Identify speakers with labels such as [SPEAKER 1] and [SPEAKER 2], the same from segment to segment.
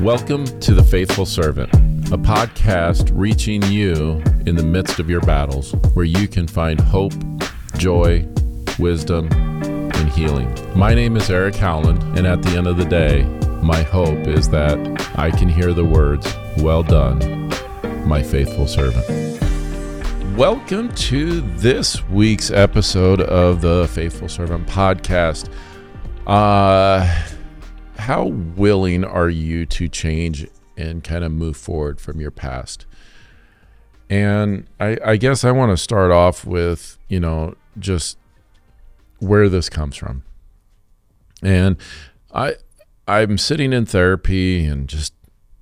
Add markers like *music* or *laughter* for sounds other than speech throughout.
[SPEAKER 1] Welcome to The Faithful Servant, a podcast reaching you in the midst of your battles, where you can find hope, joy, wisdom, and healing. My name is Eric Howland, and at the end of the day, my hope is that I can hear the words, Well done, my faithful servant. Welcome to this week's episode of the Faithful Servant podcast. Uh, how willing are you to change and kind of move forward from your past? And I, I guess I want to start off with, you know, just where this comes from. And I I'm sitting in therapy and just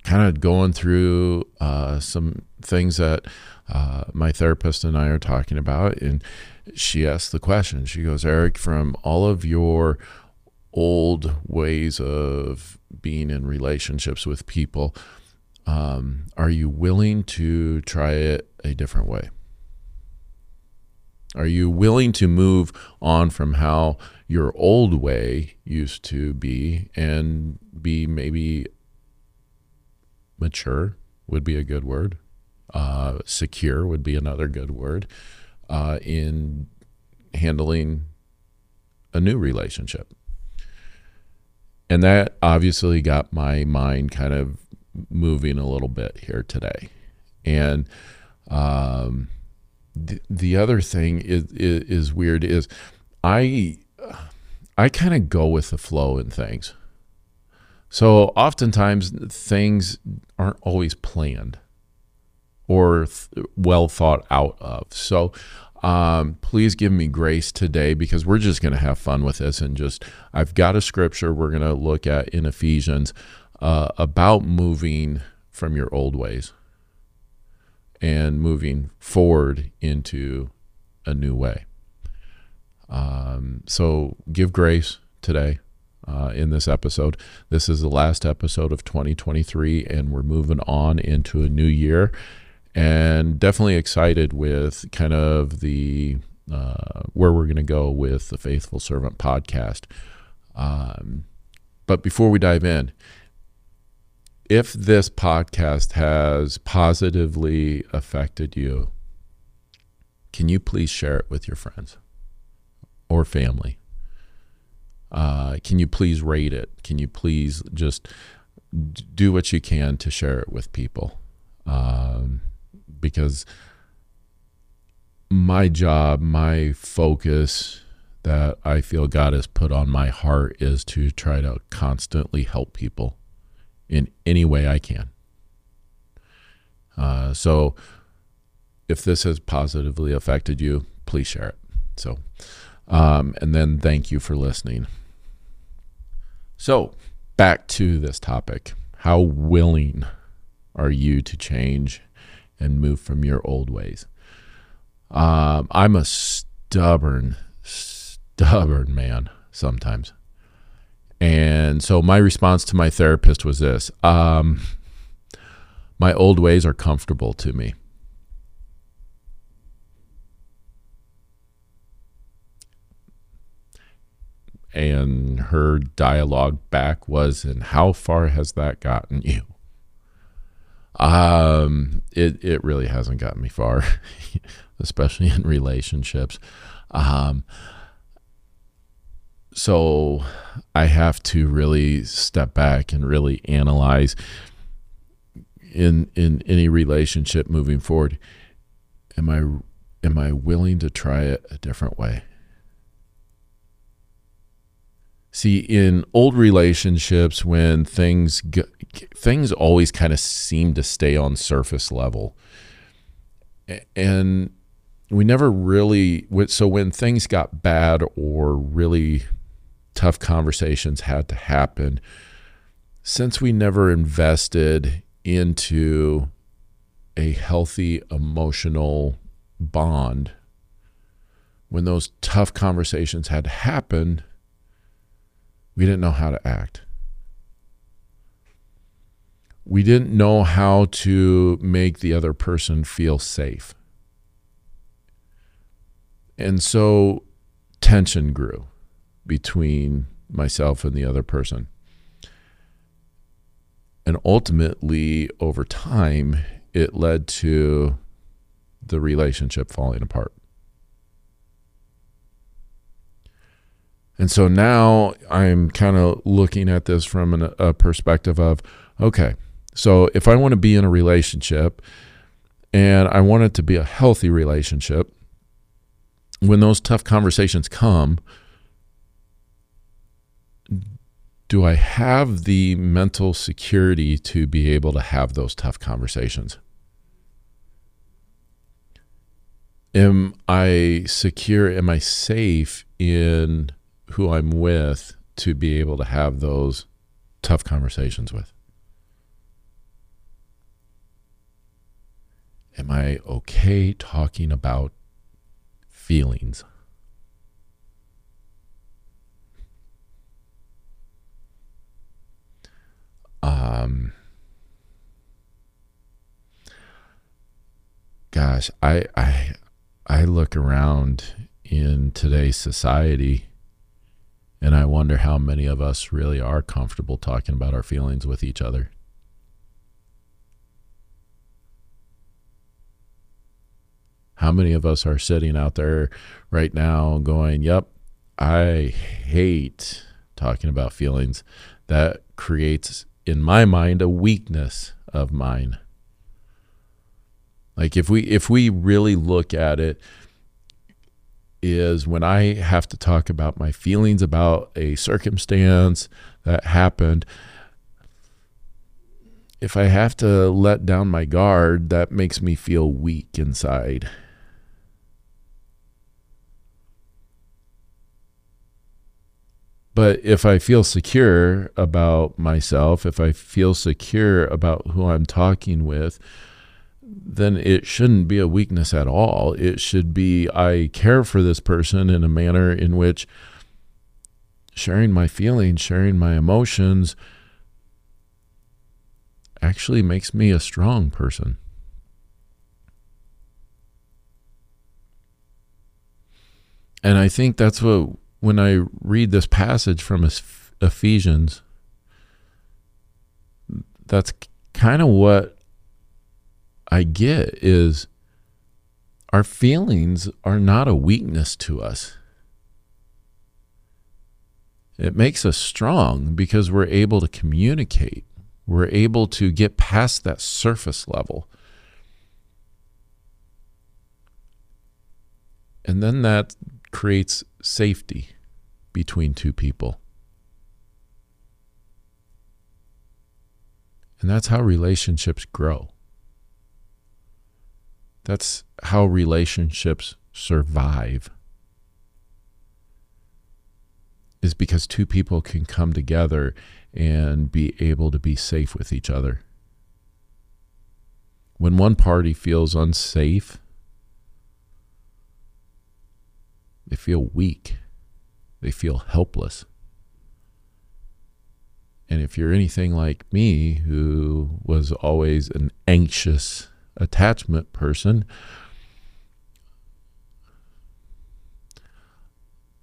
[SPEAKER 1] kind of going through uh, some things that uh, my therapist and I are talking about. And she asked the question. She goes, Eric, from all of your old ways of being in relationships with people, um, are you willing to try it a different way? Are you willing to move on from how your old way used to be and be maybe mature would be a good word. Uh, secure would be another good word uh, in handling a new relationship. And that obviously got my mind kind of moving a little bit here today. And um, the, the other thing is, is, is weird is I I kind of go with the flow in things. So oftentimes things aren't always planned or th- well thought out of. So um, please give me grace today because we're just going to have fun with this and just I've got a scripture we're going to look at in Ephesians uh, about moving from your old ways and moving forward into a new way. Um, so give grace today uh, in this episode. This is the last episode of 2023, and we're moving on into a new year. And definitely excited with kind of the uh, where we're going to go with the Faithful Servant podcast. Um, but before we dive in, if this podcast has positively affected you, can you please share it with your friends or family? Uh, can you please rate it? Can you please just do what you can to share it with people? Um, because my job, my focus that I feel God has put on my heart is to try to constantly help people in any way I can. Uh, so if this has positively affected you, please share it. So, um, and then thank you for listening. So, back to this topic. How willing are you to change and move from your old ways? Um, I'm a stubborn, stubborn man sometimes. And so my response to my therapist was this um, My old ways are comfortable to me. And her dialogue back was, And how far has that gotten you? Um, it, it really hasn't gotten me far, *laughs* especially in relationships. Um, so I have to really step back and really analyze in in any relationship moving forward. Am I am I willing to try it a different way? See, in old relationships, when things things always kind of seem to stay on surface level, and we never really. So when things got bad or really tough conversations had to happen since we never invested into a healthy emotional bond when those tough conversations had to happen we didn't know how to act we didn't know how to make the other person feel safe and so tension grew between myself and the other person. And ultimately, over time, it led to the relationship falling apart. And so now I'm kind of looking at this from an, a perspective of okay, so if I want to be in a relationship and I want it to be a healthy relationship, when those tough conversations come, do I have the mental security to be able to have those tough conversations? Am I secure? Am I safe in who I'm with to be able to have those tough conversations with? Am I okay talking about feelings? Um, gosh, I I I look around in today's society and I wonder how many of us really are comfortable talking about our feelings with each other. How many of us are sitting out there right now going, Yep, I hate talking about feelings. That creates, in my mind, a weakness of mine. Like if we if we really look at it is when I have to talk about my feelings about a circumstance that happened. If I have to let down my guard, that makes me feel weak inside. But if I feel secure about myself, if I feel secure about who I'm talking with, then it shouldn't be a weakness at all. It should be I care for this person in a manner in which sharing my feelings, sharing my emotions actually makes me a strong person. And I think that's what, when I read this passage from Ephesians, that's kind of what I get is our feelings are not a weakness to us. It makes us strong because we're able to communicate. We're able to get past that surface level. And then that creates safety between two people. And that's how relationships grow. That's how relationships survive. Is because two people can come together and be able to be safe with each other. When one party feels unsafe, they feel weak, they feel helpless. And if you're anything like me, who was always an anxious attachment person,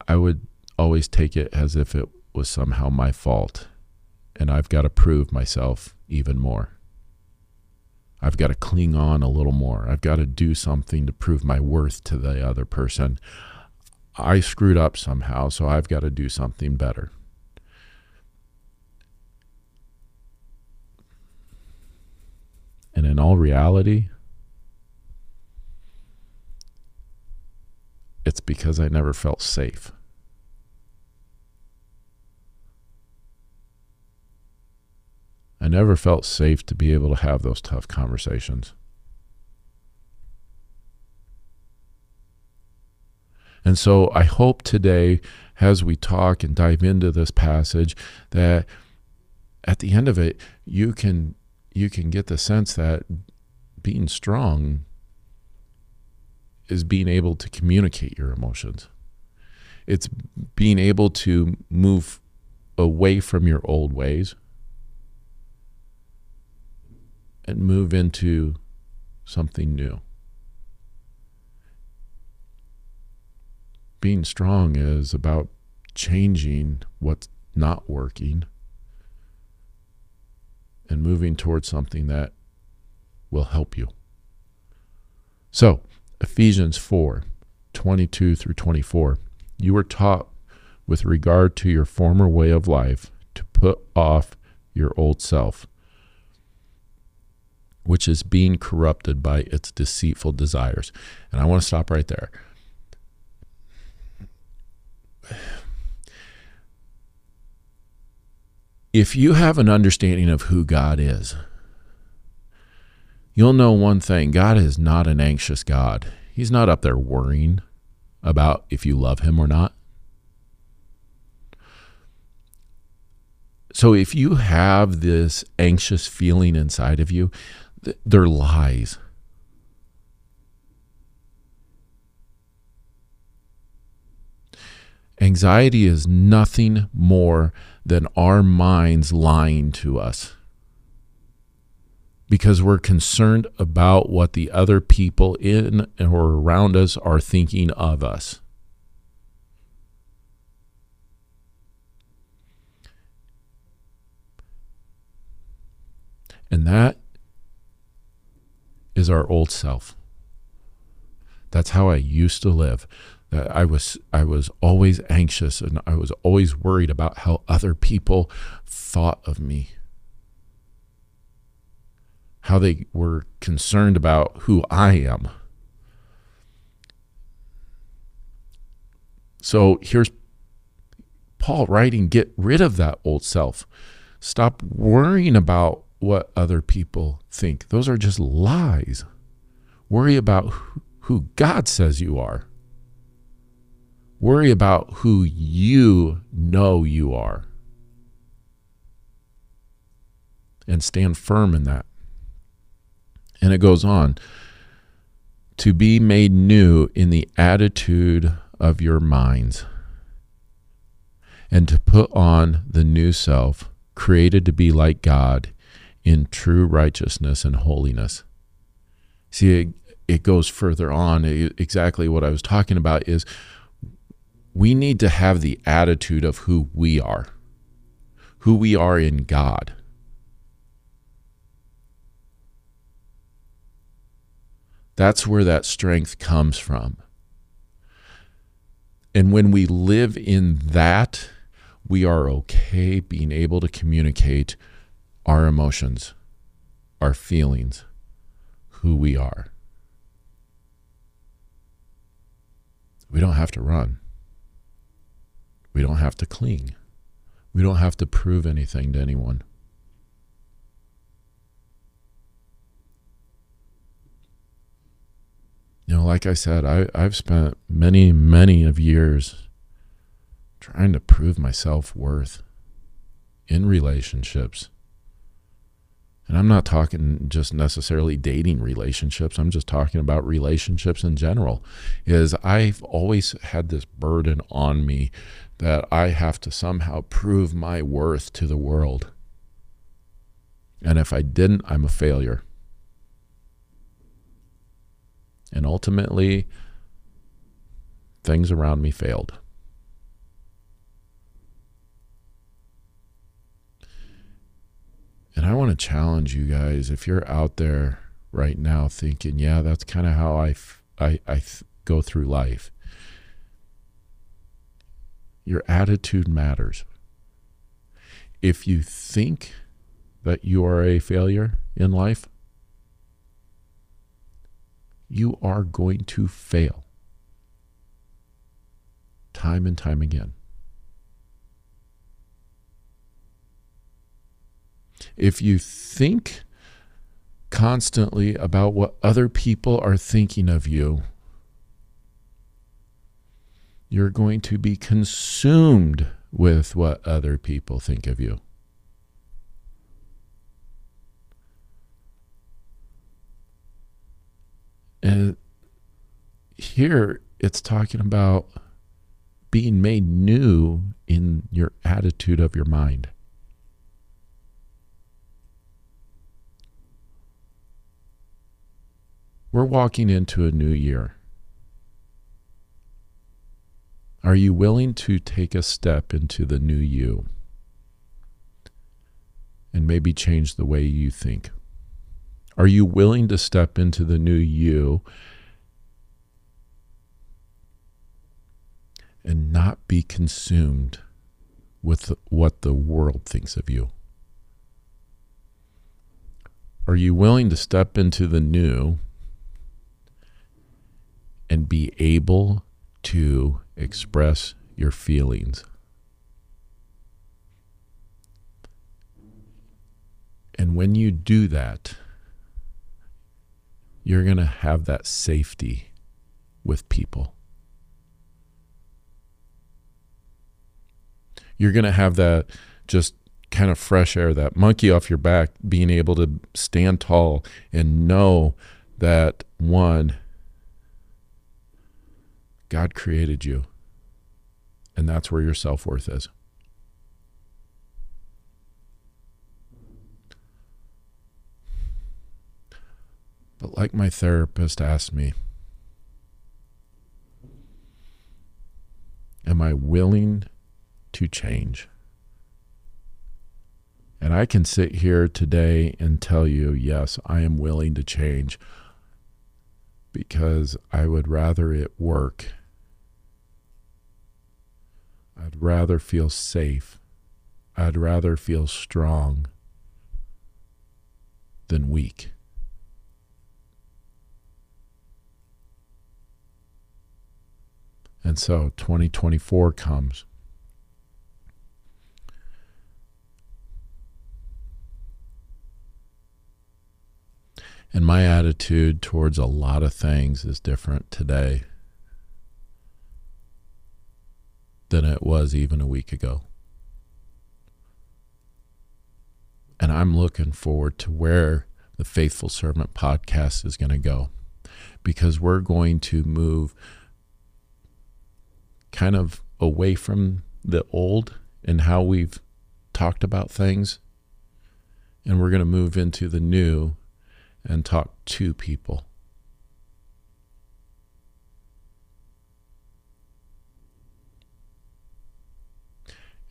[SPEAKER 1] I would always take it as if it was somehow my fault and I've got to prove myself even more. I've got to cling on a little more. I've got to do something to prove my worth to the other person. I screwed up somehow, so I've got to do something better. And in all reality, it's because I never felt safe. I never felt safe to be able to have those tough conversations. And so I hope today, as we talk and dive into this passage, that at the end of it, you can you can get the sense that being strong is being able to communicate your emotions. It's being able to move away from your old ways and move into something new. Being strong is about changing what's not working and moving towards something that will help you. So, Ephesians 4 22 through 24. You were taught with regard to your former way of life to put off your old self, which is being corrupted by its deceitful desires. And I want to stop right there. If you have an understanding of who God is, you'll know one thing God is not an anxious God. He's not up there worrying about if you love him or not. So if you have this anxious feeling inside of you, they're lies. Anxiety is nothing more than our minds lying to us because we're concerned about what the other people in or around us are thinking of us. And that is our old self. That's how I used to live. Uh, I was I was always anxious and I was always worried about how other people thought of me. How they were concerned about who I am. So here's Paul writing get rid of that old self. Stop worrying about what other people think. Those are just lies. Worry about who God says you are. Worry about who you know you are. And stand firm in that. And it goes on to be made new in the attitude of your minds, and to put on the new self, created to be like God in true righteousness and holiness. See, it, it goes further on. It, exactly what I was talking about is we need to have the attitude of who we are, who we are in God. That's where that strength comes from. And when we live in that, we are okay being able to communicate our emotions, our feelings, who we are. We don't have to run. We don't have to cling. We don't have to prove anything to anyone. You know, like I said, I, I've spent many, many of years trying to prove my self worth in relationships and I'm not talking just necessarily dating relationships. I'm just talking about relationships in general. Is I've always had this burden on me that I have to somehow prove my worth to the world. And if I didn't, I'm a failure. And ultimately, things around me failed. And I want to challenge you guys if you're out there right now thinking, yeah, that's kind of how I, I, I th- go through life. Your attitude matters. If you think that you are a failure in life, you are going to fail time and time again. If you think constantly about what other people are thinking of you, you're going to be consumed with what other people think of you. And here it's talking about being made new in your attitude of your mind. We're walking into a new year. Are you willing to take a step into the new you? and maybe change the way you think? Are you willing to step into the new you and not be consumed with what the world thinks of you? Are you willing to step into the new and be able to express your feelings? And when you do that, you're going to have that safety with people. You're going to have that just kind of fresh air, that monkey off your back, being able to stand tall and know that one, God created you. And that's where your self worth is. But like my therapist asked me, am I willing to change? And I can sit here today and tell you, yes, I am willing to change because I would rather it work. I'd rather feel safe. I'd rather feel strong than weak. And so 2024 comes. And my attitude towards a lot of things is different today than it was even a week ago. And I'm looking forward to where the Faithful Servant podcast is going to go because we're going to move kind of away from the old and how we've talked about things. And we're going to move into the new and talk to people.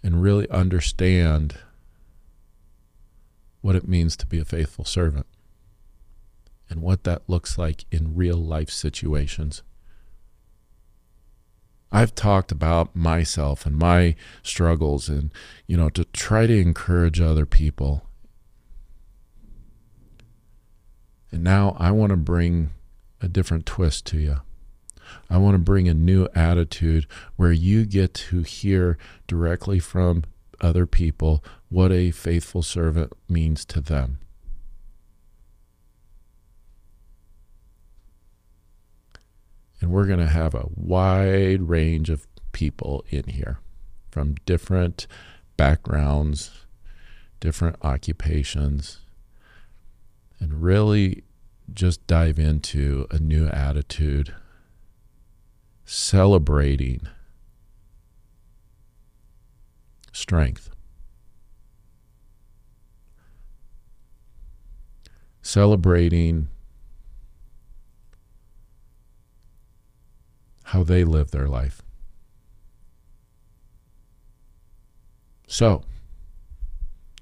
[SPEAKER 1] And really understand what it means to be a faithful servant and what that looks like in real life situations. I've talked about myself and my struggles and, you know, to try to encourage other people. And now I want to bring a different twist to you. I want to bring a new attitude where you get to hear directly from other people what a faithful servant means to them. And we're going to have a wide range of people in here from different backgrounds, different occupations, and really just dive into a new attitude, celebrating strength. Celebrating how they live their life. So,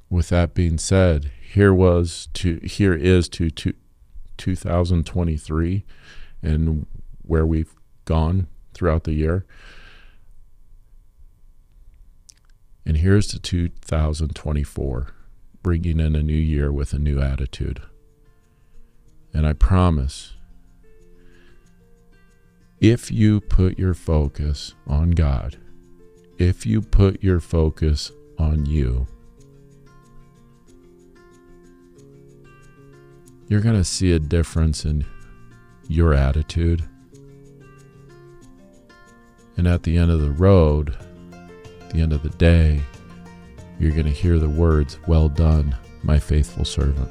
[SPEAKER 1] with that being said, here was to here is to, to 2023 and where we've gone throughout the year. And here's to 2024, bringing in a new year with a new attitude. And I promise if you put your focus on God, if you put your focus on you, you're going to see a difference in your attitude. And at the end of the road, the end of the day, you're going to hear the words, Well done, my faithful servant.